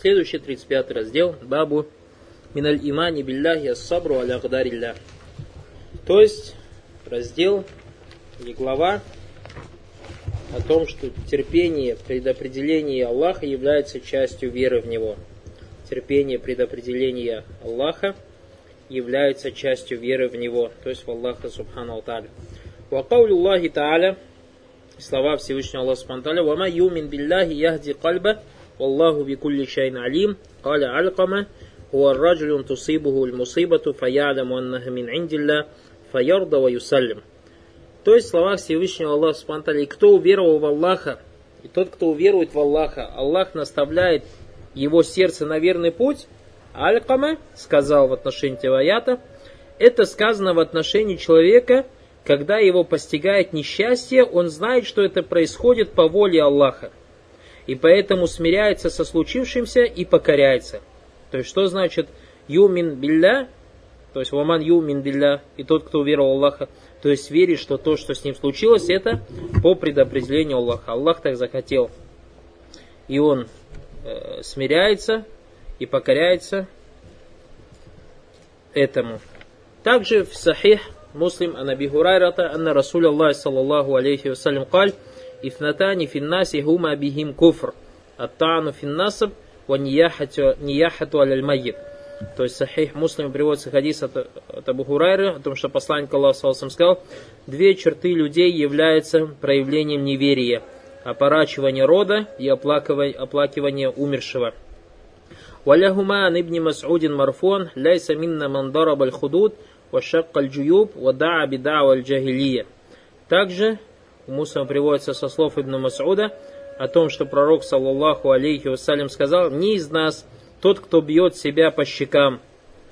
Следующий 35 раздел. Бабу Миналь имани билляхи ассабру аля. То есть раздел или глава о том, что терпение предопределения Аллаха является частью веры в Него. Терпение предопределения Аллаха является частью веры в Него, то есть в Аллаха Субхану Тааля. Вакаулю Аллахи Тааля, слова Всевышнего Аллаха Субхану Тааля, «Вама юмин билляхи яхди кальба, валлаху бикулли шайн алим, каля алькама, هو الرجل تصيبه المصيبة فيعلم أنها من عند الله فيرضى ويسلم то есть слова Всевышнего Аллаха Субтитры, кто уверовал в Аллаха, и тот, кто уверует в Аллаха, Аллах наставляет его сердце на верный путь, Алькама сказал в отношении этого аята, это сказано в отношении человека, когда его постигает несчастье, он знает, что это происходит по воле Аллаха. И поэтому смиряется со случившимся и покоряется. То есть, что значит юмин билля, то есть ваман юмин билля, и тот, кто уверовал Аллаха, то есть верит, что то, что с ним случилось, это по предопределению Аллаха. Аллах так захотел. И он э, смиряется и покоряется этому. Также в Сахих Муслим Анаби Хурайрата Анна Расуль Аллах саллаллаху алейхи вассалям каль Ифнатани финнаси хума бихим куфр Аттану финнасаб ва нияхату аляль майит то есть Сахих Муслим приводится хадис от, от Абу Хурайры о том, что посланник Аллаха сказал, две черты людей являются проявлением неверия. Опорачивание рода и оплакивание, оплакивание умершего. Валяхума ан ибн Мас'удин марфон ляйса минна ман дараб аль худуд ва шакк аль джуюб ва да'a бидау аль джахилия. Также у Муслима приводится со слов Ибн Мас'уда о том, что пророк, саллаллаху алейхи вассалям, сказал, «Не из нас тот, кто бьет себя по щекам,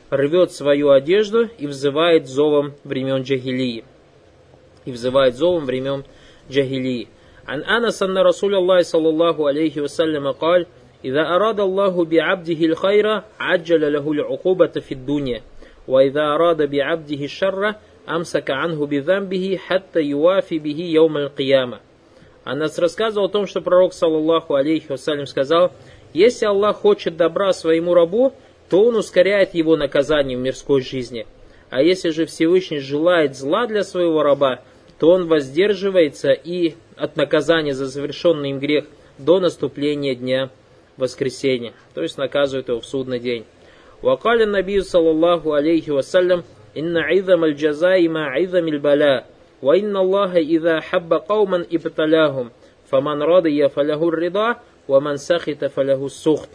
рвет свою одежду и взывает зовом времен джахилии. И взывает зовом времен джахилии. عن أنس أن رسول الله صلى الله عليه وسلم قال إذا أراد الله بعبده الخير عجل له العقوبة في الدنيا وإذا أراد بعبده الشر амсака анху бидамбихи хатта юафи бихи яумаль кияма. А нас рассказывал о том, что пророк, саллаллаху алейхи вассалям, сказал, если Аллах хочет добра своему рабу, то он ускоряет его наказание в мирской жизни. А если же Всевышний желает зла для своего раба, то он воздерживается и от наказания за завершенный им грех до наступления дня воскресения, то есть наказывает его в судный день. Вакалин Набию, саллаллаху алейхи вассалям, إن عظم الجزاء مع عظم البلاء وإن الله إذا حب قوما ابتلاهم فمن رضي فله الرضا «Ваман сахита фаляху сухт».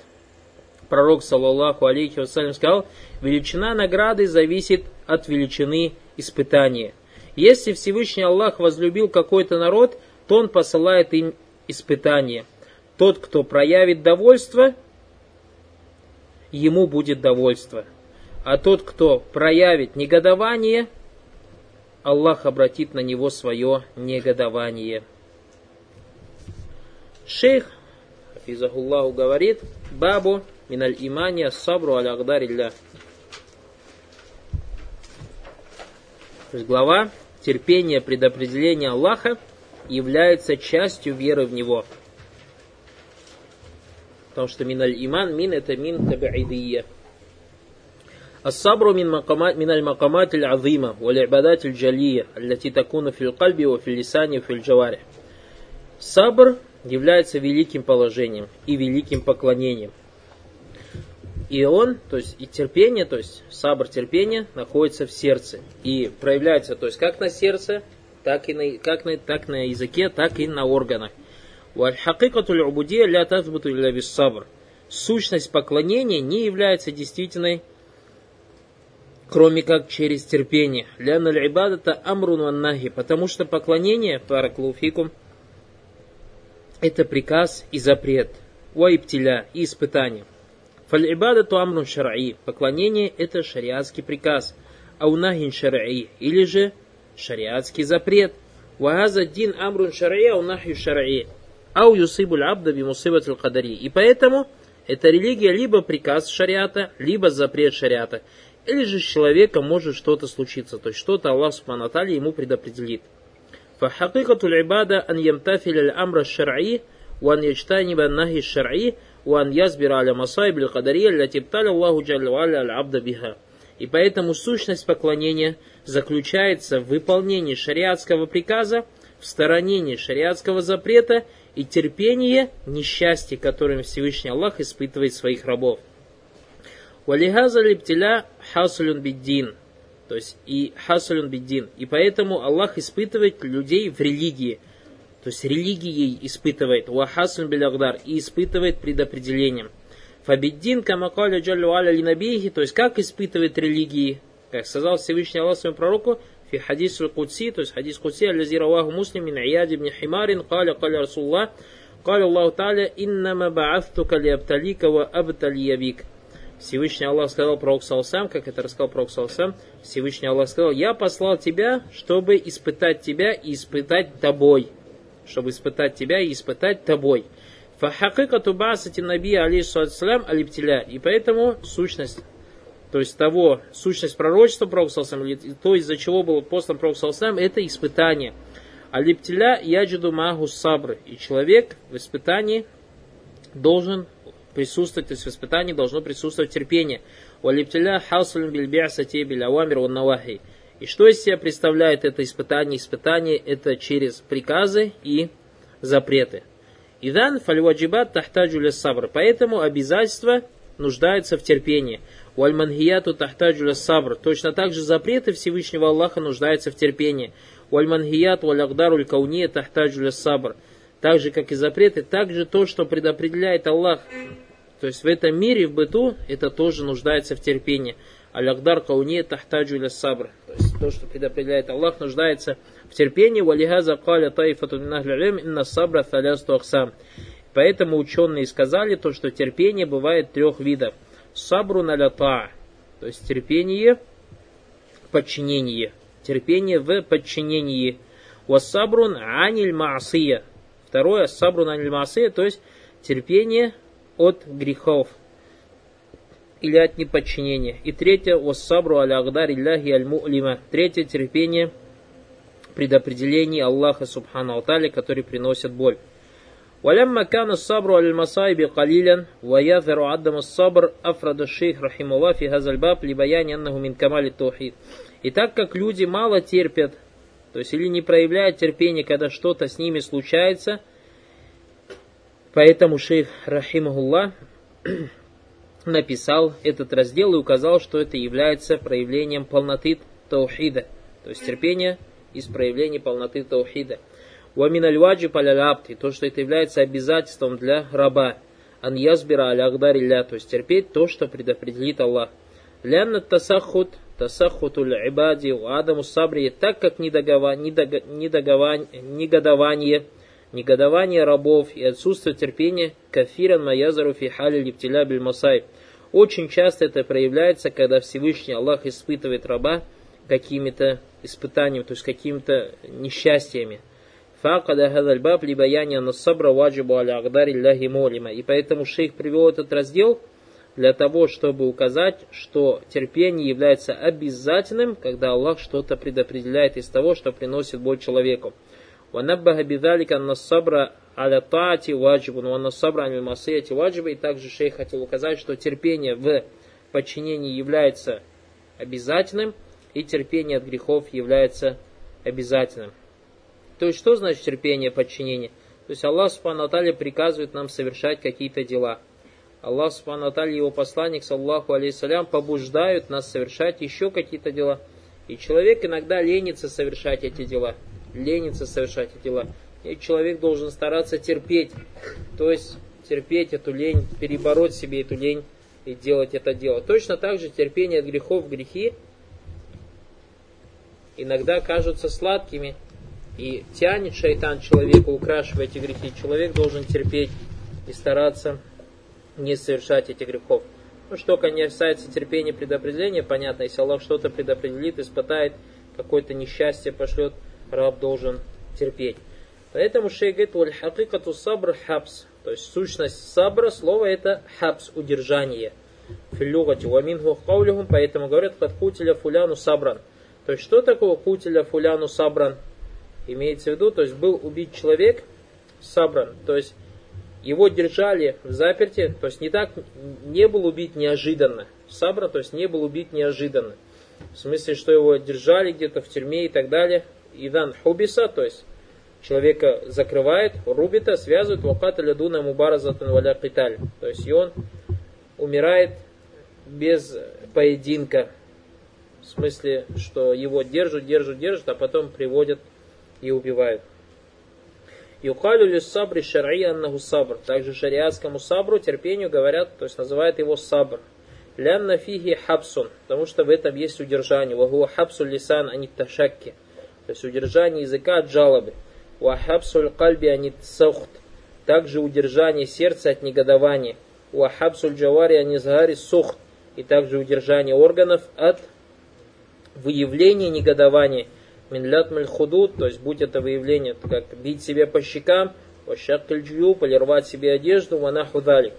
Пророк, саллаллаху алейхи вассалям, сказал, величина награды зависит от величины испытания. Если Всевышний Аллах возлюбил какой-то народ, то Он посылает им испытание. Тот, кто проявит довольство, ему будет довольство. А тот, кто проявит негодование, Аллах обратит на него свое негодование. Шейх Хафизахуллаху говорит, бабу миналь имания сабру аля агдарилля. То есть глава терпение предопределения Аллаха является частью веры в Него. Потому что миналь иман, мин это мин табиидия. الصبر من مقامات من المقامات العظيمة والعبادات الجلية التي تكون في القلب وفي اللسان وفي الجوارح. Сабр является великим положением и великим поклонением. И он, то есть и терпение, то есть сабр терпения находится в сердце и проявляется, то есть как на сердце, так и на, как на, так на языке, так и на органах. Сущность поклонения не является действительной, кроме как через терпение. Потому что поклонение, параклуфикум, это приказ и запрет. Уайптиля и испытание. Фаль-ибада амрун шар'и. Поклонение это шариатский приказ. Аунахин шар'и. Или же шариатский запрет. Вахаза дин амрун шар'и аунахи шар'и. Ау юсибуль абда бимусибат кадари. И поэтому эта религия либо приказ шариата, либо запрет шариата. Или же с человеком может что-то случиться, то есть что-то Аллах Субхану ему предопределит. فحقيقة العبادة أن يمتثل الأمر الشرعي وأن يجتنب النهي الشرعي وأن يصبر على مصائب القدرية التي ابتلى الله جل وعلا العبد بها. И поэтому сущность поклонения заключается в выполнении шариатского приказа, в сторонении шариатского запрета и терпении несчастья, которым Всевышний Аллах испытывает своих рабов. Валихаза липтиля хасулюн биддин. То есть и хасулюн биддин. И поэтому Аллах испытывает людей в религии. То есть религией испытывает. Вахасулюн билягдар. И испытывает предопределением. Фабиддин камакаля джаллю аля линабихи. То есть как испытывает религии. Как сказал Всевышний Аллах своему пророку. في حديث القدسي то есть حديث قدسي الذي رواه مسلم من عياد بن حمار قال قال رسول الله قال الله تعالى إنما بعثتك لأبتليك وأبتلي بك Всевышний Аллах сказал пророк Салсам, как это рассказал пророк Салсам, Всевышний Аллах сказал, я послал тебя, чтобы испытать тебя и испытать тобой. Чтобы испытать тебя и испытать тобой. Фахакикату басати наби алейхиссалям алиптиля. И поэтому сущность, то есть того, сущность пророчества пророк Салсам, то, из-за чего был послан пророк Салсам, это испытание. Алиптиля яджиду магу сабры. И человек в испытании должен присутствовать, то есть в испытании должно присутствовать терпение. Валиптиля хаслин бильбиасати билявамир навахи. И что из себя представляет это испытание? Испытание это через приказы и запреты. Идан фальваджибат тахтаджу сабр. Поэтому обязательства нуждаются в терпении. Вальманхияту тахтаджу сабр. Точно так же запреты Всевышнего Аллаха нуждаются в терпении. Вальманхият валягдаруль кауния тахтаджу сабр. Так же, как и запреты, также то, что предопределяет Аллах то есть в этом мире, в быту, это тоже нуждается в терпении. Алягдар кауне тахтаджу иля сабр. То есть то, что предопределяет Аллах, нуждается в терпении. Валихаза каля таифату инна сабра талясту ахсам. Поэтому ученые сказали то, что терпение бывает трех видов. Сабру налята, то есть терпение, подчинение. Терпение в подчинении. Вассабрун аниль маасия. Второе, сабрун аниль маасия, то есть терпение от грехов или от неподчинения. И третье, вассабру аля агдар илляхи аль мулима. Третье, терпение предопределений Аллаха Субхану Алтали, который приносит боль. ولما كان الصبر على المصائب قليلا ويظهر عدم الصبر أفرد الشيخ رحمه الله في هذا الباب لبيان أنه من كمال التوحيد. И так как люди мало терпят, то есть или не проявляют терпение, когда что-то с ними случается – Поэтому шейх Рахимахуллах написал этот раздел и указал, что это является проявлением полноты таухида, то есть терпение из проявления полноты таухида. Уамин аль-ваджи палялябти, то, что это является обязательством для раба. Ан язбира ля, то есть терпеть то, что предопределит Аллах. Лянна тасахут, тасахутуль ибади, адаму сабри, так как недогование, негодование, негодование рабов и отсутствие терпения кафиран маязару фи хали липтиля биль масай. Очень часто это проявляется, когда Всевышний Аллах испытывает раба какими-то испытаниями, то есть какими-то несчастьями. Факада хадальбаб либаяния насабра ваджибу аля агдари молима. И поэтому шейх привел этот раздел для того, чтобы указать, что терпение является обязательным, когда Аллах что-то предопределяет из того, что приносит боль человеку. وَنَبَّهَ بِذَلِكَ أَنَّ الصَّبْرَ аля таати ваджибун, ванна сабра масаяти ваджиба. И также шейх хотел указать, что терпение в подчинении является обязательным, и терпение от грехов является обязательным. То есть, что значит терпение подчинения? То есть, Аллах Субхану приказывает нам совершать какие-то дела. Аллах Субхану и его посланник, саллаху алейсалям, побуждают нас совершать еще какие-то дела. И человек иногда ленится совершать эти дела ленится совершать эти дела. И человек должен стараться терпеть, то есть терпеть эту лень, перебороть себе эту лень и делать это дело. Точно так же терпение от грехов, грехи иногда кажутся сладкими, и тянет шайтан человека, украшивая эти грехи. Человек должен терпеть и стараться не совершать этих грехов. Ну, что касается терпения предопределения, понятно, если Аллах что-то предопределит, испытает, какое-то несчастье пошлет, раб должен терпеть. Поэтому шейх говорит, валь хакикату сабр хабс. То есть сущность сабра, слово это хабс, удержание. Филюгати ваминху каулихум, поэтому говорят, под кутиля фуляну сабран. То есть что такое кутиля фуляну сабран? Имеется в виду, то есть был убит человек сабран, то есть его держали в заперте, то есть не так, не был убит неожиданно. Сабра, то есть не был убит неожиданно. В смысле, что его держали где-то в тюрьме и так далее. Идан хубиса, то есть человека закрывает, рубита, связывает, ваката лядуна мубаразатан валя киталь. То есть и он умирает без поединка. В смысле, что его держат, держат, держат, а потом приводят и убивают. Юкалю ли сабри шар'и аннаху сабр. Также шариатскому сабру, терпению говорят, то есть называют его сабр. Лянна фиги хабсун, потому что в этом есть удержание. Вагуа хабсу лисан анит ташакки. То есть удержание языка от жалобы. Вахабсуль кальби анит саухт. Также удержание сердца от негодования. Вахабсуль джавари анизгари сухт. И также удержание органов от выявления негодования минлят худуд, то есть будь это выявление, как бить себе по щекам, ващаккаль полировать себе одежду, вана худалик.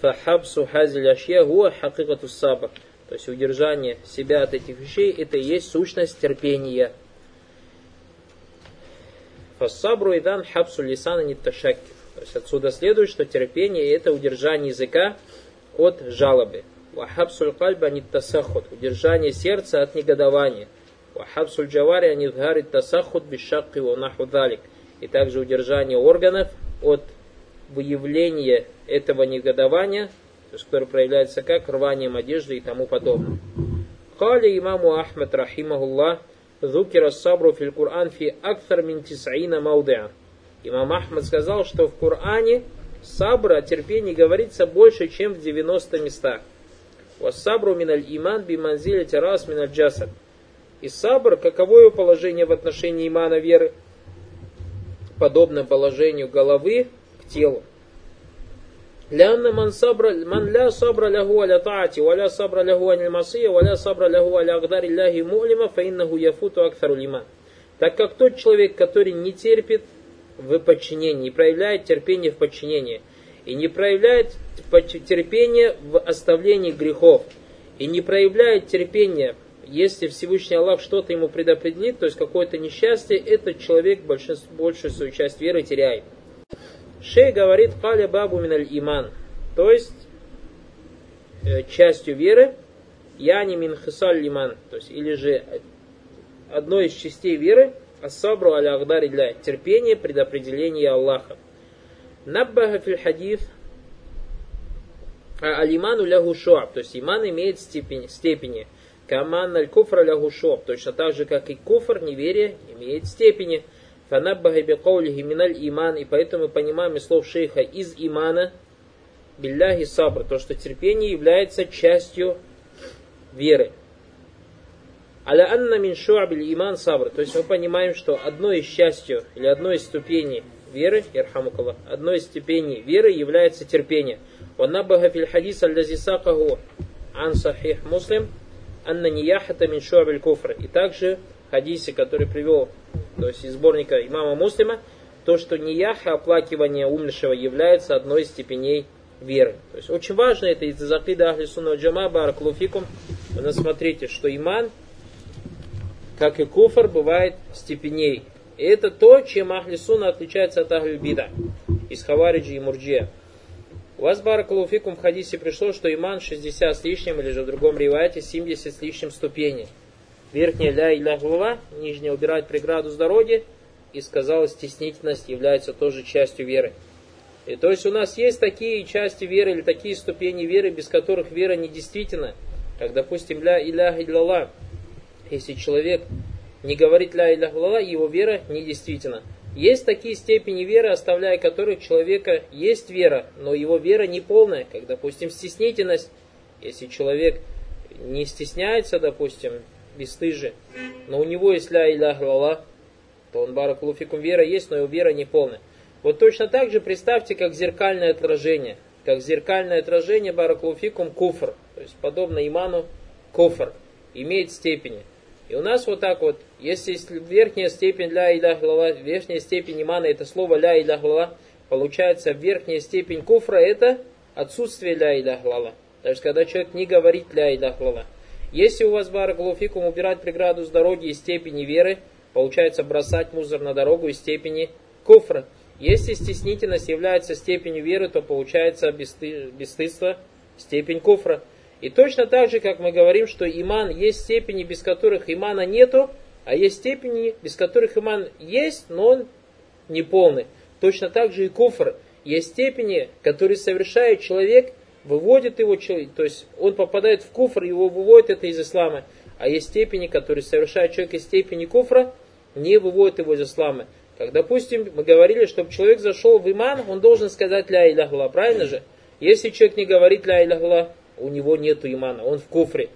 Фахабсу хазиль ашья гуа хакикату сабр. То есть удержание себя от этих вещей, это и есть сущность терпения. Фассабру идан хабсу лисана не ташакки. То есть отсюда следует, что терпение это удержание языка от жалобы. Вахабсуль кальба не тасахот. Удержание сердца от негодования. Вахабсуль джавари анидгари тасахут бишакки наху далик. И также удержание органов от выявления этого негодования, то есть, которое проявляется как рванием одежды и тому подобное. Кали имаму Ахмад рахимахуллах Зукира сабру фил Кур'ан фи акthар мин тисаина маудеа. Имам Ахмад сказал, что в Коране сабра, терпение говорится больше, чем в 90 местах. Вассабру миналь иман би манзиля терас миналь джасад И сабр, каково его положение в отношении имана веры? Подобно положению головы к телу. لأن من صبر من لا صبر له على طاعته ولا صبر له عن المعصية ولا صبر له على أقدار الله مؤلمة فإنه يفوت أكثر الإيمان. Так как тот человек, который не терпит в подчинении, не проявляет терпение в подчинении, и не проявляет терпение в оставлении грехов, и не проявляет терпение если Всевышний Аллах что-то ему предопределит, то есть какое-то несчастье, этот человек большую свою часть веры теряет. Шей говорит «Каля бабу миналь иман», то есть э, частью веры, я не мин хисаль лиман, то есть или же одной из частей веры, ассабру аля агдари для терпения, предопределения Аллаха. Наббаха фил хадиф а алиману лягу шуаб, то есть иман имеет степень, степени. Каман аль куфра лягу точно так же, как и куфр, неверие, имеет степени. Фанаббаха бикаулихи миналь иман, и поэтому мы понимаем из слов шейха из имана, билляхи сабр, то, что терпение является частью веры. Аля анна мин шуабиль иман сабр, то есть мы понимаем, что одной из частью или одной из ступеней веры, ирхамукаллах, одной из ступеней веры является терпение. Ванаббаха фил хадис аллази сакаху ан сахих муслим, анна нияхата мин шуабиль куфр. И также хадисе, который привел, то есть из сборника имама Муслима, то, что нияха, оплакивание умершего, является одной из степеней веры. То есть очень важно это из закида Ахли Сунна Джама Бараклуфикум. Вы смотрите, что иман, как и куфр, бывает степеней. И это то, чем Ахли Сунна отличается от Ахли Бида, из Хавариджи и Мурджия. У вас, Баракалуфикум, в хадисе пришло, что иман 60 с лишним, или же в другом ривайте 70 с лишним ступеней. Верхняя ля и глава, нижняя убирать преграду с дороги, и сказала стеснительность является тоже частью веры. И то есть у нас есть такие части веры или такие ступени веры, без которых вера недействительна. Как, допустим, ля иляха илlallah. Если человек не говорит ля иляха илlallah, его вера недействительна. Есть такие степени веры, оставляя которых человека есть вера, но его вера не полная, как, допустим, стеснительность. Если человек не стесняется, допустим, бесстыжие, но у него есть ля илях лала, то он баракулуфикум вера есть, но его вера не полная. Вот точно так же представьте, как зеркальное отражение. Как зеркальное отражение баракулуфикум куфр. То есть подобно иману куфр. Имеет степени. И у нас вот так вот, если верхняя степень ля илях лала, верхняя степень имана это слово ля илях лала, получается верхняя степень куфра это отсутствие ля илях лала. То есть когда человек не говорит ля илях лала. Если у вас, бараклуфикум, убирать преграду с дороги из степени веры, получается бросать мусор на дорогу из степени куфра. Если стеснительность является степенью веры, то получается бесстыдство, степень куфра. И точно так же, как мы говорим, что иман есть степени, без которых имана нету, а есть степени, без которых иман есть, но он не полный. Точно так же и куфр. Есть степени, которые совершает человек, выводит его человек, то есть он попадает в куфр, его выводит это из ислама. А есть степени, которые совершает человек из степени куфра, не выводит его из ислама. Как, допустим, мы говорили, чтобы человек зашел в иман, он должен сказать ля иляхла, правильно же? Если человек не говорит ля иляхла, у него нет имана, он в куфре.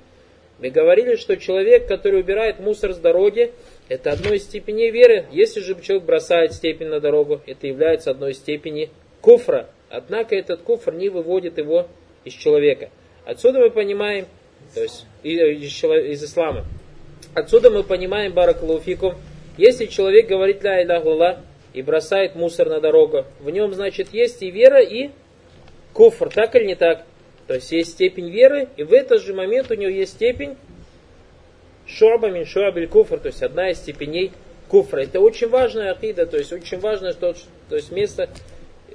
Мы говорили, что человек, который убирает мусор с дороги, это одной из степеней веры. Если же человек бросает степень на дорогу, это является одной из степеней куфра. Однако этот куфр не выводит его из человека. Отсюда мы понимаем, то есть из, из ислама. Отсюда мы понимаем, баракалуфикум, если человек говорит ля иляхулла и бросает мусор на дорогу, в нем, значит, есть и вера, и куфр, так или не так? То есть есть степень веры, и в этот же момент у него есть степень шоба мин шоабель куфр, то есть одна из степеней куфра. Это очень важная акида, то есть очень важное то, то есть место,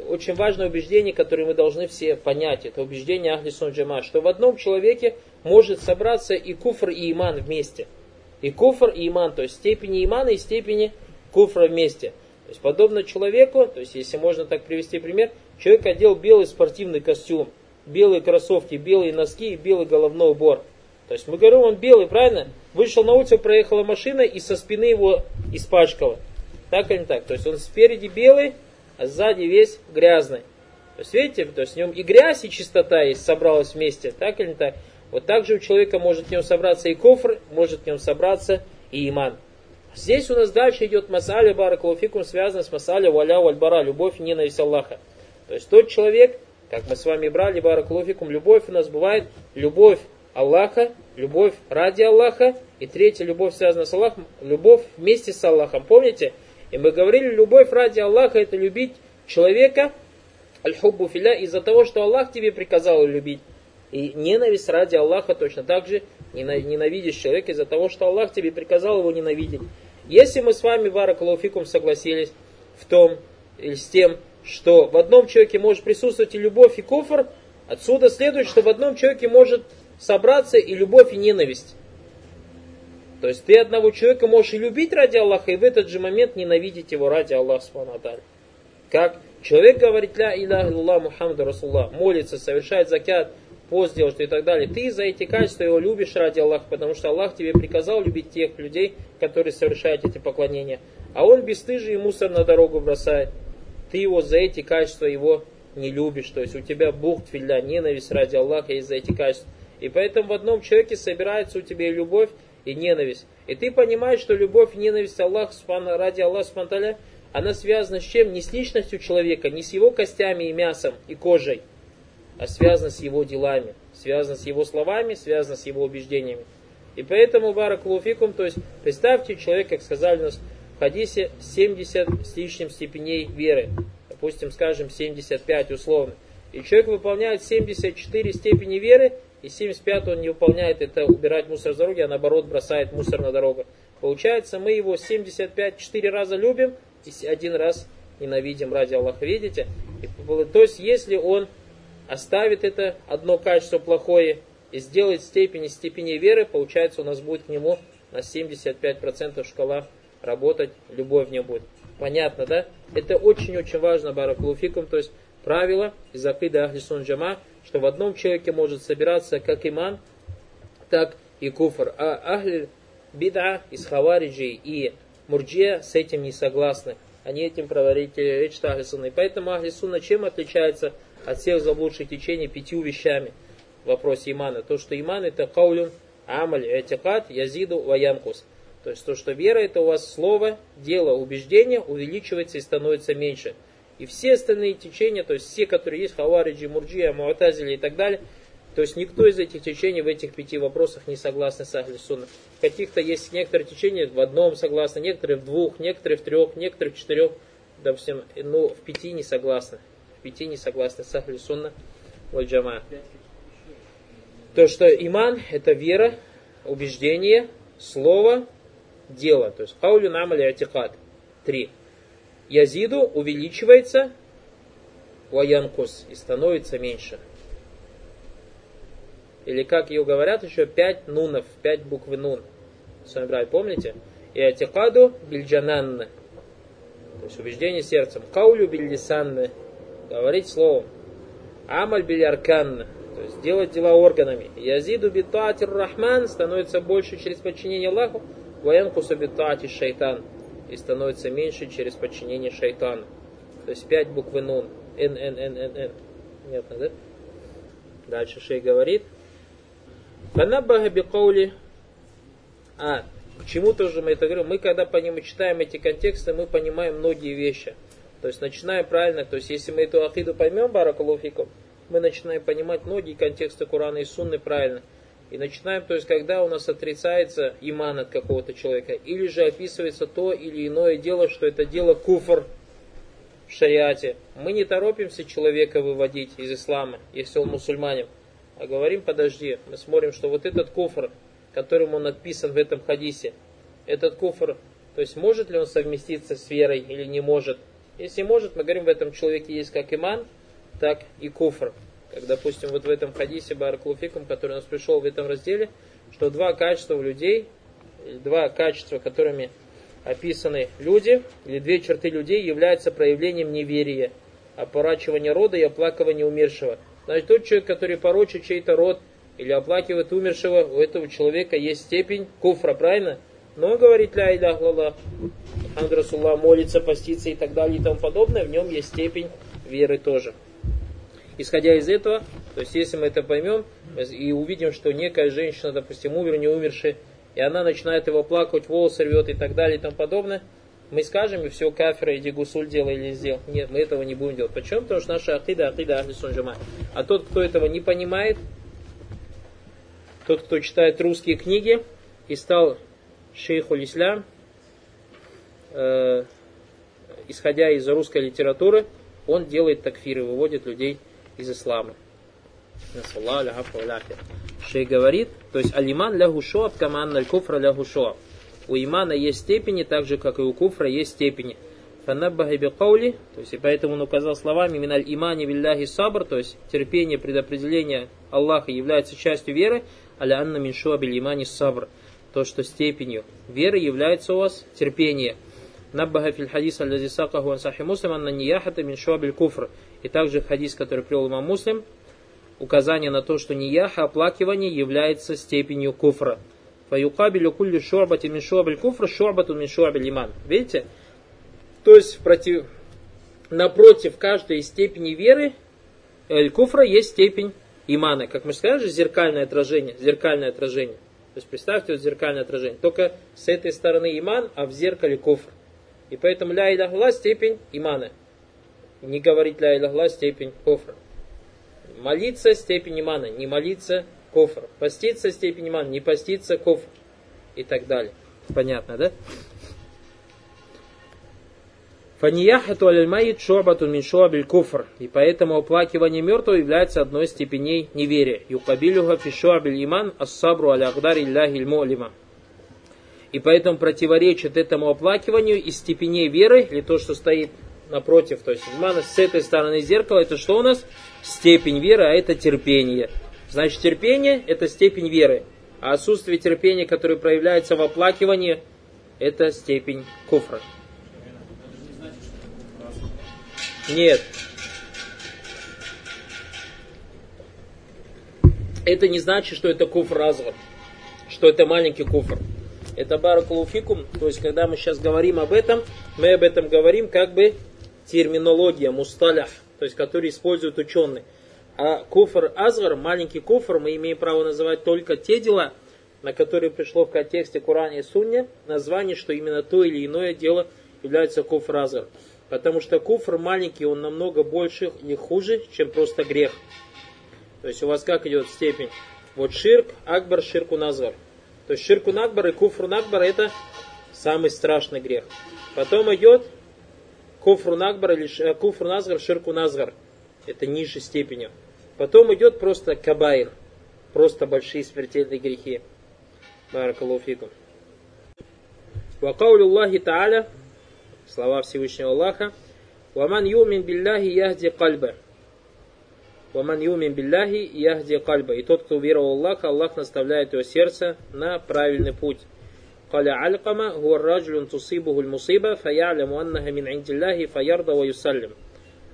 очень важное убеждение, которое мы должны все понять. Это убеждение Ахли Джама, что в одном человеке может собраться и куфр, и иман вместе – и куфр, и иман, то есть степени имана и степени куфра вместе. То есть подобно человеку, то есть если можно так привести пример, человек одел белый спортивный костюм, белые кроссовки, белые носки и белый головной убор. То есть мы говорим, он белый, правильно? Вышел на улицу, проехала машина и со спины его испачкала. Так или не так? То есть он спереди белый, а сзади весь грязный. То есть видите, то есть в нем и грязь, и чистота есть, собралась вместе. Так или не так? Вот так же у человека может в нем собраться и кофр, может в нем собраться и иман. Здесь у нас дальше идет масаля баракулуфикум, связано с масаля валя вальбара, любовь и ненависть Аллаха. То есть тот человек, как мы с вами брали баракулуфикум, любовь у нас бывает любовь Аллаха, любовь ради Аллаха, и третья любовь связана с Аллахом, любовь вместе с Аллахом. Помните? И мы говорили, любовь ради Аллаха это любить человека, аль-хуббу филя, из-за того, что Аллах тебе приказал любить. И ненависть ради Аллаха точно так же ненавидишь человека из-за того, что Аллах тебе приказал его ненавидеть. Если мы с вами, Варакалуфикум, согласились в том, или с тем, что в одном человеке может присутствовать и любовь, и кофр, отсюда следует, что в одном человеке может собраться и любовь, и ненависть. То есть ты одного человека можешь и любить ради Аллаха, и в этот же момент ненавидеть его ради Аллаха. Как человек говорит, ля илляха Аллах Мухаммад Расуллах, молится, совершает закят, пост делаешь и так далее. Ты за эти качества его любишь ради Аллаха, потому что Аллах тебе приказал любить тех людей, которые совершают эти поклонения. А он бесстыжий и мусор на дорогу бросает. Ты его за эти качества его не любишь. То есть у тебя бухт, филля, ненависть ради Аллаха из за эти качества. И поэтому в одном человеке собирается у тебя и любовь, и ненависть. И ты понимаешь, что любовь и ненависть Аллаха, ради Аллаха, спонталя, она связана с чем? Не с личностью человека, не с его костями и мясом, и кожей, а связано с его делами, связано с его словами, связано с его убеждениями. И поэтому баракулуфикум, то есть представьте человек, как сказали у нас в хадисе, 70 с лишним степеней веры, допустим, скажем, 75 условно. И человек выполняет 74 степени веры, и 75 он не выполняет это убирать мусор с дороги, а наоборот бросает мусор на дорогу. Получается, мы его 75 4 раза любим, и один раз ненавидим ради Аллаха. Видите? То есть, если он оставит это одно качество плохое и сделает степень степени веры, получается у нас будет к нему на 75% шкала работать, любовь в нем будет. Понятно, да? Это очень-очень важно, баракулуфикум, то есть правило из акида Ахлисун Джама, что в одном человеке может собираться как иман, так и куфр. А Ахли Бида из Хавариджи и Мурджия с этим не согласны. Они этим проводить речь Ахлисуна. И поэтому Ахлисуна чем отличается от всех заблудших течений пятью вещами в вопросе имана. То, что иман это каулюн, амаль, этикат, язиду, ваянкус. То есть то, что вера это у вас слово, дело, убеждение увеличивается и становится меньше. И все остальные течения, то есть все, которые есть, Хавариджи, Мурджия, Муатазили и так далее, то есть никто из этих течений в этих пяти вопросах не согласен с Ахли Сунна. Каких-то есть некоторые течения в одном согласны, некоторые в двух, некоторые в трех, некоторые в четырех, допустим, но в пяти не согласны пяти не согласны с Ахли Сунна Валь Джама. То, что иман это вера, убеждение, слово, дело. То есть хаулю намали атикад. Три. язиду увеличивается, ваянкус, и становится меньше. Или как ее говорят еще, пять нунов, пять буквы нун. С вами брать, помните? И атикаду бильджананна. То есть убеждение сердцем. Каулю бильдисанна. Говорить словом. Амаль билярканна. То есть делать дела органами. Язиду битатир рахман становится больше через подчинение Аллаху. Ваянкусу битати шайтан. И становится меньше через подчинение шайтану. То есть пять буквы нун. Н, Н, Н, Н, Н. Понятно, да? Дальше шей говорит. Фанаббага бикаули. А, к чему тоже мы это говорим? Мы когда по нему читаем эти контексты, мы понимаем многие вещи. То есть начинаем правильно, то есть если мы эту ахиду поймем, баракалуфикум, мы начинаем понимать многие контексты Корана и Сунны правильно. И начинаем, то есть когда у нас отрицается иман от какого-то человека, или же описывается то или иное дело, что это дело куфр в шариате. Мы не торопимся человека выводить из ислама, если он мусульманин. А говорим, подожди, мы смотрим, что вот этот куфр, которым он отписан в этом хадисе, этот куфр, то есть может ли он совместиться с верой или не может. Если может, мы говорим, в этом человеке есть как иман, так и куфр. Как, допустим, вот в этом хадисе Баракулуфикум, который у нас пришел в этом разделе, что два качества у людей, два качества, которыми описаны люди, или две черты людей, являются проявлением неверия, опорачивания рода и оплакивания умершего. Значит, тот человек, который порочит чей-то род или оплакивает умершего, у этого человека есть степень куфра, правильно? Но говорит ля илях лаллах, Расулла молится, постится и так далее и тому подобное, в нем есть степень веры тоже. Исходя из этого, то есть если мы это поймем и увидим, что некая женщина, допустим, умер, не умершая, и она начинает его плакать, волосы рвет и так далее и тому подобное, мы скажем, и все, кафира, иди гусуль делай или сделал. Нет, мы этого не будем делать. Почему? Потому что наша акида, акида ахли сунжама. А тот, кто этого не понимает, тот, кто читает русские книги и стал шейху ислам, э, исходя из русской литературы, он делает такфиры, выводит людей из ислама. Шей говорит, то есть алиман лягу шоаб, каман аль куфра лягу. У имана есть степени, так же, как и у куфра есть степени. Фанаббахи бикаули, то есть и поэтому он указал словами миналь имани вилляхи сабр, то есть терпение, предопределение Аллаха является частью веры, аля анна миншуа биль имани сабр, то, что степенью веры является у вас терпение. Наббаха филь хадис аль сакаху ан сахи муслим анна нияхата миншуа биль куфр. И также хадис, который привел имам муслим, указание на то, что нияха, оплакивание является степенью куфра. Фаюкабилю кулли шорбати мин шуабиль куфра шорбату мин шуабиль иман. Видите? То есть против, напротив каждой степени веры куфра есть степень имана. Как мы сказали, зеркальное отражение. Зеркальное отражение. То есть представьте вот зеркальное отражение. Только с этой стороны иман, а в зеркале куфр. И поэтому ля илахла степень имана. Не говорить ля илахла степень куфра. Молиться степень имана. Не молиться кофр. Поститься степень иман, не поститься кофр. И так далее. Понятно, да? Фанияхату аль-майит шорбатун мин шуабиль куфр. И поэтому оплакивание мертвого является одной из степеней неверия. Юкабилюха фи шуабиль иман ас-сабру аля агдар илляхи лима. И поэтому противоречит этому оплакиванию из степеней веры, или то, что стоит напротив, то есть имана с этой стороны зеркала, это что у нас? Степень веры, а это терпение. Значит, терпение – это степень веры. А отсутствие терпения, которое проявляется в оплакивании, это степень куфра. Нет. Это не значит, что это куфр разгар, что это маленький куфр. Это баракулуфикум, то есть когда мы сейчас говорим об этом, мы об этом говорим как бы терминология, мусталях, то есть который используют ученые. А куфр азгар, маленький куфр, мы имеем право называть только те дела, на которые пришло в контексте Коране и Сунне название, что именно то или иное дело является куфр азгар. Потому что куфр маленький, он намного больше и хуже, чем просто грех. То есть у вас как идет степень? Вот ширк, акбар, ширку назар. То есть ширку накбар и куфру накбар это самый страшный грех. Потом идет куфру накбар или э, куфру назгар, ширку назгар. Это ниже степенью. Потом идет просто кабайр, просто большие смертельные грехи. Баракалуфикум. Вакаулю Аллахи Тааля, Слова Всевышнего Аллаха. Ваман юмин билляхи яхди кальба. «Ваман юмин билляхи яхди кальба». И тот, кто уверовал в Аллаха, Аллах наставляет его сердце на правильный путь. Каля алькама гуар раджлюн тусибухуль мусиба фаяляму аннаха мин индилляхи фаярда ва юсаллим.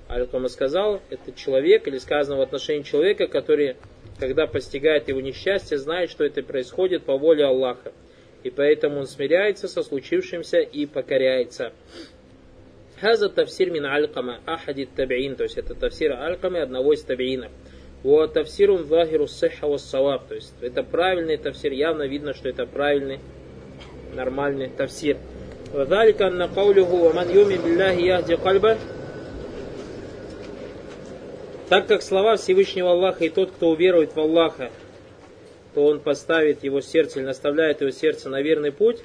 Алькама сказал, это человек, или сказано в отношении человека, который, когда постигает его несчастье, знает, что это происходит по воле Аллаха. И поэтому он смиряется со случившимся и покоряется. Хаза тавсир мин алькама ахади табиин, то есть это тавсир алькамы одного из табиинов. Вот тавсирун вахиру сиха вассаваб, то есть это правильный тавсир, явно видно, что это правильный, нормальный тавсир. وذلك أن قوله ومن يؤمن بالله يهدي قلبه так как слова Всевышнего Аллаха и тот, кто уверует в Аллаха, то он поставит его сердце или наставляет его сердце на верный путь.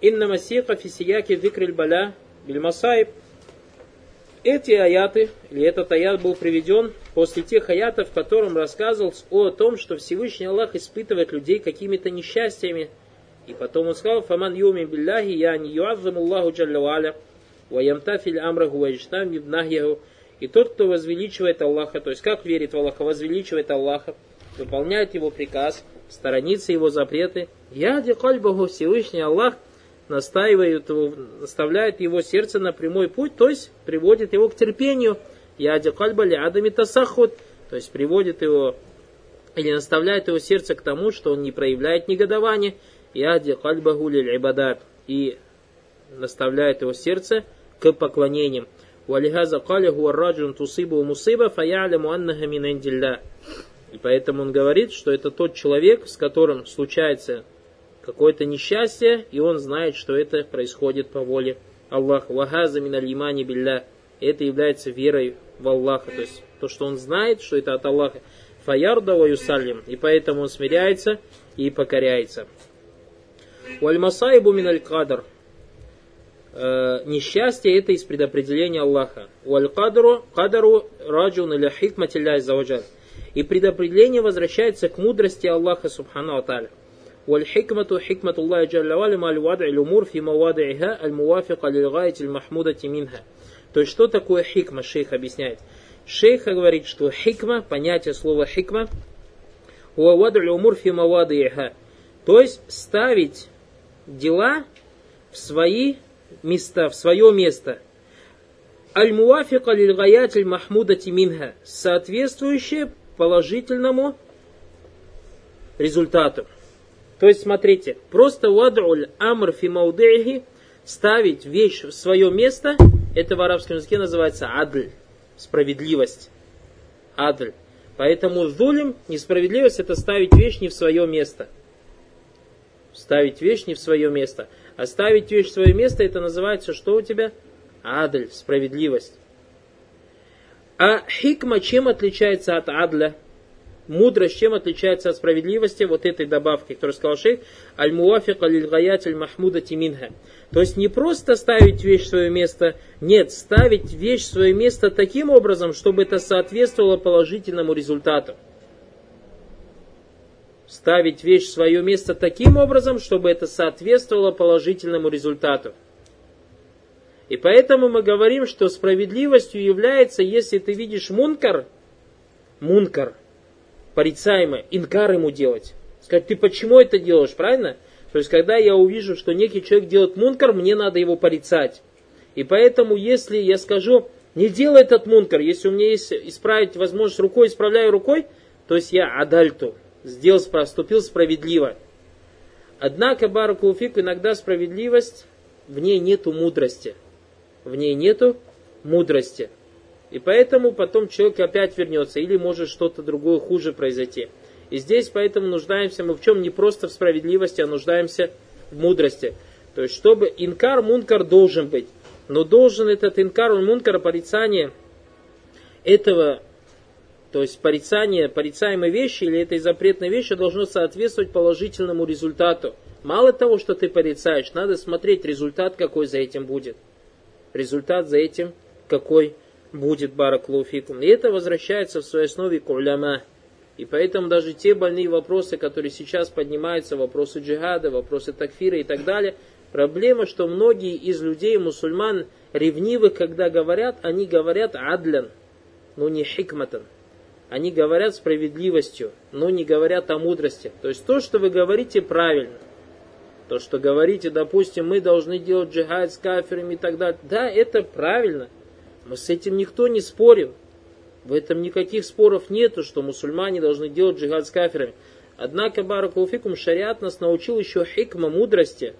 Инна масиха фисияки викриль баля бильмасаиб. Эти аяты, или этот аят был приведен после тех аятов, в котором рассказывалось о том, что Всевышний Аллах испытывает людей какими-то несчастьями. И потом он сказал, «Фаман юми билляхи я не юаззаму Аллаху джалля валя, ва ямтафиль амраху ва нахьяху, и тот, кто возвеличивает Аллаха, то есть как верит в Аллаха, возвеличивает Аллаха, выполняет его приказ, сторонится его запреты. Я Кальбаху Всевышний Аллах настаивает наставляет его сердце на прямой путь, то есть приводит его к терпению. Я Кальба Адами Тасахут, то есть приводит его или наставляет его сердце к тому, что он не проявляет негодования. Я Кальбаху Ибадат и наставляет его сердце к поклонениям. Валихаза каля хуарраджун тусибу мусиба фаяляму аннаха мин И поэтому он говорит, что это тот человек, с которым случается какое-то несчастье, и он знает, что это происходит по воле Аллаха. Вахаза мин алимани билля. Это является верой в Аллаха. То есть то, что он знает, что это от Аллаха. Фаярда ва юсалим. И поэтому он смиряется и покоряется. Вальмасаибу мин аль-кадр э, несчастье это из предопределения Аллаха. Валь кадру кадару раджун или хикматилляй заваджаль. И предопределение возвращается к мудрости Аллаха Субхану Аталя. والحكمة حكمة الله جل وعلا مع الوضع الأمور في مواضعها الموافقة للغاية المحمودة منها. То есть, что такое хикма, шейх объясняет. Шейх говорит, что хикма, понятие слова хикма, уаваду умур фи мавадиха. То есть, ставить дела в свои места, в свое место. Аль-муафика лилгаят махмудати минха, соответствующее положительному результату. То есть, смотрите, просто вад'уль амр фи маудиихи, ставить вещь в свое место, это в арабском языке называется адль, справедливость. Адль. Поэтому зулим, несправедливость, это ставить вещь не в свое место. Ставить вещь не в свое место. Оставить вещь в свое место, это называется, что у тебя? Адль, справедливость. А хикма чем отличается от адля? Мудрость чем отличается от справедливости? Вот этой добавки, которую сказал шейх. Аль-муафик аль-гаят аль-махмуда тиминха. То есть не просто ставить вещь в свое место, нет, ставить вещь в свое место таким образом, чтобы это соответствовало положительному результату ставить вещь в свое место таким образом, чтобы это соответствовало положительному результату. И поэтому мы говорим, что справедливостью является, если ты видишь мункар, мункар, порицаемое, инкар ему делать. Сказать, ты почему это делаешь, правильно? То есть, когда я увижу, что некий человек делает мункар, мне надо его порицать. И поэтому, если я скажу, не делай этот мункар, если у меня есть исправить возможность рукой, исправляю рукой, то есть я адальту, сделал, поступил справедливо. Однако, Баракулуфик, иногда справедливость, в ней нету мудрости. В ней нету мудрости. И поэтому потом человек опять вернется, или может что-то другое хуже произойти. И здесь поэтому нуждаемся мы в чем? Не просто в справедливости, а нуждаемся в мудрости. То есть, чтобы инкар, мункар должен быть. Но должен этот инкар, мункар, порицание этого то есть порицание порицаемой вещи или этой запретной вещи должно соответствовать положительному результату. Мало того, что ты порицаешь, надо смотреть результат, какой за этим будет. Результат за этим, какой будет бараклуфикум. И это возвращается в своей основе к уляма. И поэтому даже те больные вопросы, которые сейчас поднимаются, вопросы джихада, вопросы такфира и так далее, Проблема, что многие из людей, мусульман, ревнивы, когда говорят, они говорят адлян, но не хикматан. Они говорят справедливостью, но не говорят о мудрости. То есть то, что вы говорите, правильно. То, что говорите, допустим, мы должны делать джихад с кафирами и так далее. Да, это правильно. Мы с этим никто не спорил. В этом никаких споров нету, что мусульмане должны делать джихад с кафирами. Однако, баракулуфикум, шариат нас научил еще хикма мудрости.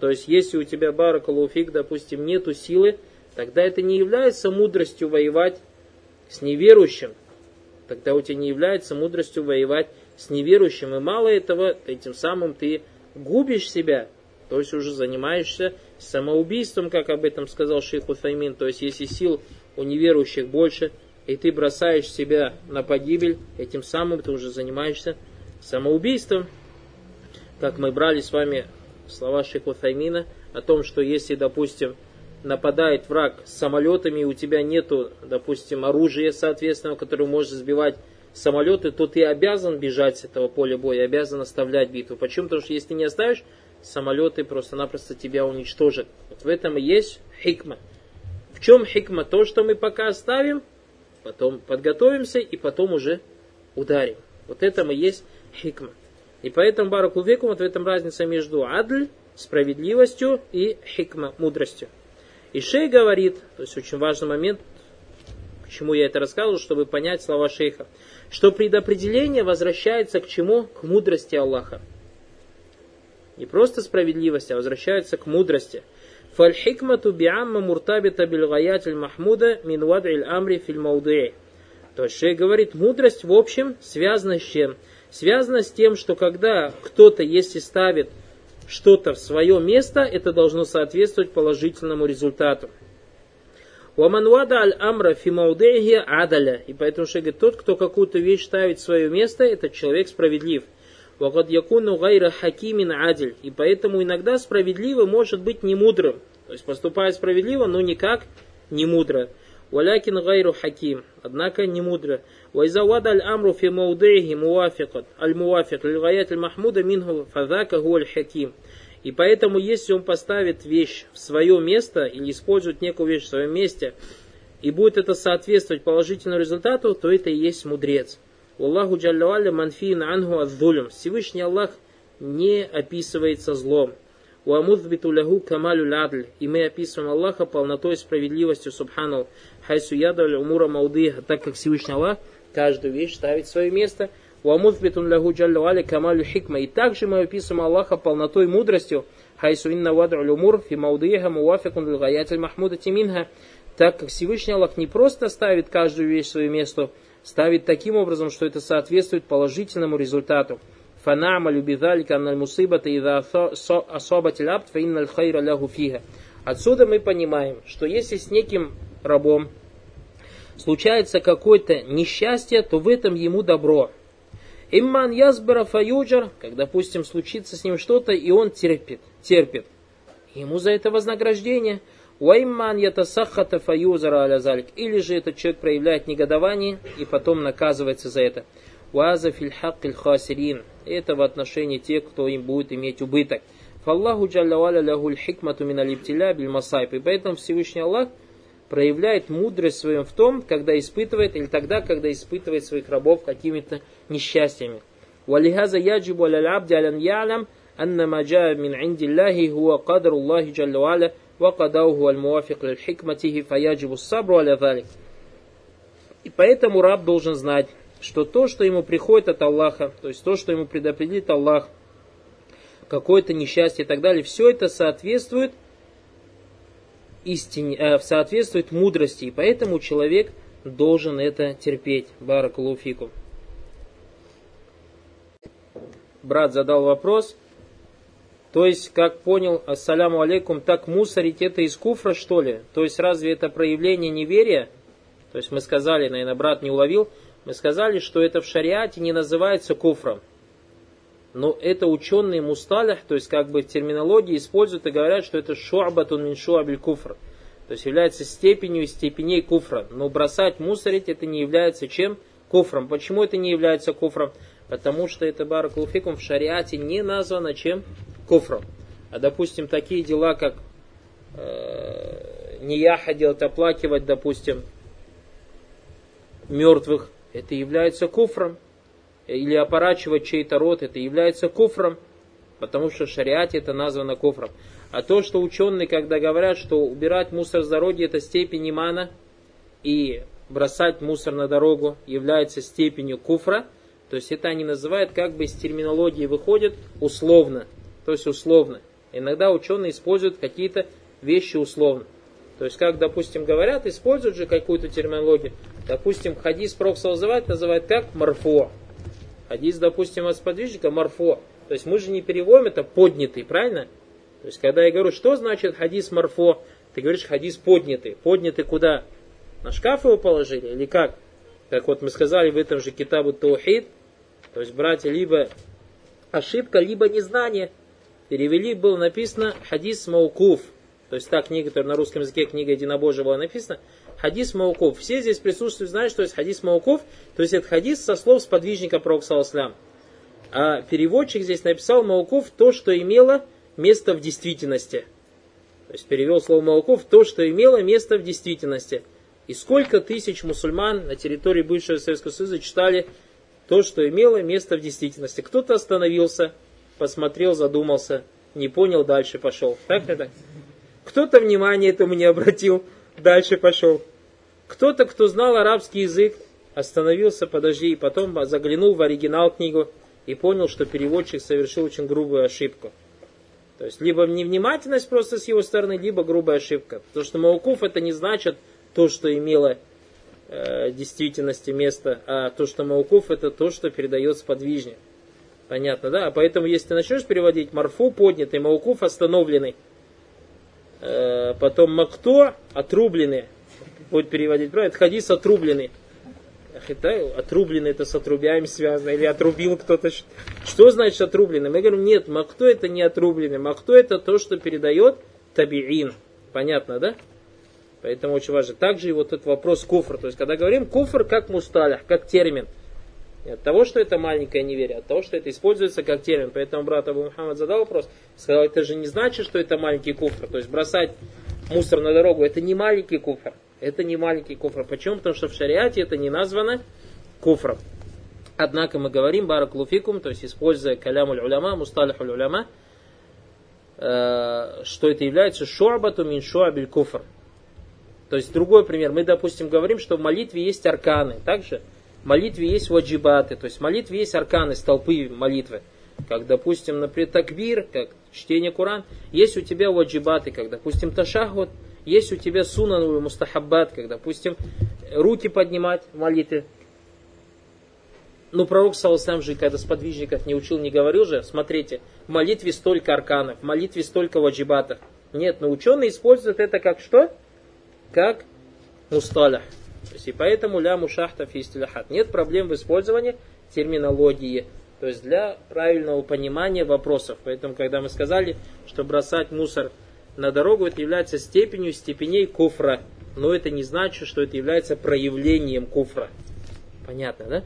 То есть, если у тебя баракулуфик, допустим, нету силы, тогда это не является мудростью воевать с неверующим. Тогда у тебя не является мудростью воевать с неверующим. И мало этого, этим самым ты губишь себя, то есть уже занимаешься самоубийством, как об этом сказал шейх Уфаймин. То есть если сил у неверующих больше, и ты бросаешь себя на погибель, этим самым ты уже занимаешься самоубийством. Как мы брали с вами слова шейха Уфаймина о том, что если, допустим, нападает враг с самолетами, и у тебя нету, допустим, оружия соответственно, которое может сбивать самолеты, то ты обязан бежать с этого поля боя, обязан оставлять битву. Почему? Потому что если ты не оставишь, самолеты просто-напросто тебя уничтожат. Вот в этом и есть хикма. В чем хикма? То, что мы пока оставим, потом подготовимся и потом уже ударим. Вот это и есть хикма. И поэтому Баракулвеку вот в этом разница между адль, справедливостью и хикма, мудростью. И Шей говорит, то есть очень важный момент, почему я это рассказывал, чтобы понять слова шейха, что предопределение возвращается к чему? К мудрости Аллаха. Не просто справедливости, а возвращается к мудрости. Фальхикмату биамма муртабита бильгаят махмуда мин вад'иль амри филь То есть шейх говорит, мудрость в общем связана с чем? Связана с тем, что когда кто-то, если ставит что-то в свое место, это должно соответствовать положительному результату. Уаманвада аль-амра фи адаля. И поэтому что говорит, тот, кто какую-то вещь ставит в свое место, этот человек справедлив. Вагад якуну гайра хакимин адиль. И поэтому иногда справедливо может быть не мудрым. То есть поступая справедливо, но никак не мудро. ولكن غير حكيم. Однако не мудро. وإذا وضع الأمر في موضعه موافقة. الموافق. للغاية المحمودة منه فذاك هو الحكيم. И поэтому, если он поставит вещь в свое место или использует некую вещь в своем месте, и будет это соответствовать положительному результату, то это и есть мудрец. الله جل وعلا منفي عنه الظلم. Всевышний Аллах не описывается злом. Уамудбиту лягу камалю ладль. И мы описываем Аллаха полнотой справедливостью, субханал. Хайсу ядаль умура маудыха. Так как Всевышний Аллах каждую вещь ставит в свое место. Уамудбитун лягу джаллаваля камалю хикма. И также мы описываем Аллаха полнотой мудростью. Хайсу инна вадру умур фи маудыха муафикун лгаятель махмуда тиминха. Так как Всевышний Аллах не просто ставит каждую вещь в свое место, ставит таким образом, что это соответствует положительному результату. Фанама любидалика аннальмусыбата и асабатиль абд фаинналь хайра лягу. Отсюда мы понимаем, что если с неким рабом случается какое-то несчастье, то в этом ему добро. Имман язбара фаюджар, как, допустим, случится с ним что-то, и он терпит, терпит. Ему за это вознаграждение – Уайман ятасахата фаюзара аля Или же этот человек проявляет негодование и потом наказывается за это. Уаза филь хаккиль хасирин. Это в отношении тех, кто им будет иметь убыток. Фаллаху джаллаваля лягуль хикмату масайб. И поэтому Всевышний Аллах проявляет мудрость своем в том, когда испытывает, или тогда, когда испытывает своих рабов какими-то несчастьями. Валихаза яджибу аля абди анна маджа мин инди Аллахи хуа кадар Аллахи джалла муафик лиль хикматихи фаяджибу сабру аля залик. И поэтому раб должен знать, что то, что ему приходит от Аллаха, то есть то, что ему предопределит Аллах, какое-то несчастье и так далее, все это соответствует истине, э, соответствует мудрости, и поэтому человек должен это терпеть. Баракулуфику. Брат задал вопрос, то есть, как понял, ассаляму алейкум, так мусорить это из куфра, что ли? То есть, разве это проявление неверия? То есть, мы сказали, наверное, брат не уловил, мы сказали, что это в шариате не называется куфром. Но это ученые мусталях, то есть как бы в терминологии используют и говорят, что это шуабатун мин шуабиль куфр. То есть является степенью из степеней куфра. Но бросать, мусорить это не является чем? Куфром. Почему это не является куфром? Потому что это баракулуфикум в шариате не названо чем? Куфром. А допустим, такие дела, как э, неяха делать, оплакивать, допустим, мертвых, это является куфром. Или опорачивать чей-то рот, это является куфром. Потому что в шариате это названо куфром. А то, что ученые, когда говорят, что убирать мусор с дороги, это степень имана, и бросать мусор на дорогу является степенью куфра, то есть это они называют, как бы из терминологии выходит условно. То есть условно. Иногда ученые используют какие-то вещи условно. То есть, как, допустим, говорят, используют же какую-то терминологию. Допустим, хадис Прокса называют, называют как марфо. Хадис, допустим, от сподвижника марфо. То есть мы же не переводим это поднятый, правильно? То есть, когда я говорю, что значит хадис марфо, ты говоришь хадис поднятый. Поднятый куда? На шкаф его положили или как? Как вот мы сказали в этом же китабу Таухид, то есть, братья, либо ошибка, либо незнание. Перевели, было написано хадис маукуф. То есть та книга, которая на русском языке, книга единобожия была написана, хадис маукуф. Все здесь присутствуют знают, что есть хадис маукуф, то есть это хадис со слов сподвижника Пророка А переводчик здесь написал маукуф то, что имело место в действительности. То есть перевел слово маукуф то, что имело место в действительности. И сколько тысяч мусульман на территории бывшего Советского Союза читали то, что имело место в действительности. Кто-то остановился, посмотрел, задумался, не понял, дальше пошел. Так это? Кто-то внимание этому не обратил, дальше пошел. Кто-то, кто знал арабский язык, остановился, подожди, и потом заглянул в оригинал книгу и понял, что переводчик совершил очень грубую ошибку. То есть, либо невнимательность просто с его стороны, либо грубая ошибка. Потому что маукуф это не значит то, что имело э, действительности место, а то, что маукуф это то, что передается подвижник. Понятно, да? А поэтому, если ты начнешь переводить марфу поднятый, маукуф остановленный, э, потом макто отрубленный, будет переводить, правильно? Это хадис отрубленный. Это, отрубленный это с отрубяем связано, или отрубил кто-то. Что значит отрубленный? Мы говорим, нет, макто это не отрубленный, макто это то, что передает табиин. Понятно, да? Поэтому очень важно. Также и вот этот вопрос куфр. То есть, когда говорим куфр как мусталях, как термин. Не от того, что это маленькое неверие, а от того, что это используется как термин. Поэтому брат Абу Мухаммад задал вопрос, сказал, это же не значит, что это маленький куфр. То есть бросать мусор на дорогу, это не маленький куфр. Это не маленький куфр. Почему? Потому что в шариате это не названо куфром. Однако мы говорим баракулуфикум, то есть используя калямуль уляма, мусталихуль уляма, э, что это является шуабату мин шуабиль куфр. То есть другой пример. Мы, допустим, говорим, что в молитве есть арканы. Также в молитве есть ваджибаты. То есть в молитве есть арканы, столпы молитвы. Как, допустим, например, такбир, как чтение Коран. Есть у тебя ваджибаты, как, допустим, ташахут. Есть у тебя сунан мустахаббат, как, допустим, руки поднимать в молитве. Ну, пророк, саллаху же, когда сподвижников не учил, не говорил же, смотрите, в молитве столько арканов, в молитве столько ваджибатов. Нет, но ученые используют это как что? Как мусталях. То есть, и поэтому ля мушахта фи Нет проблем в использовании терминологии. То есть для правильного понимания вопросов. Поэтому, когда мы сказали, что бросать мусор на дорогу, это является степенью степеней куфра. Но это не значит, что это является проявлением куфра. Понятно, да?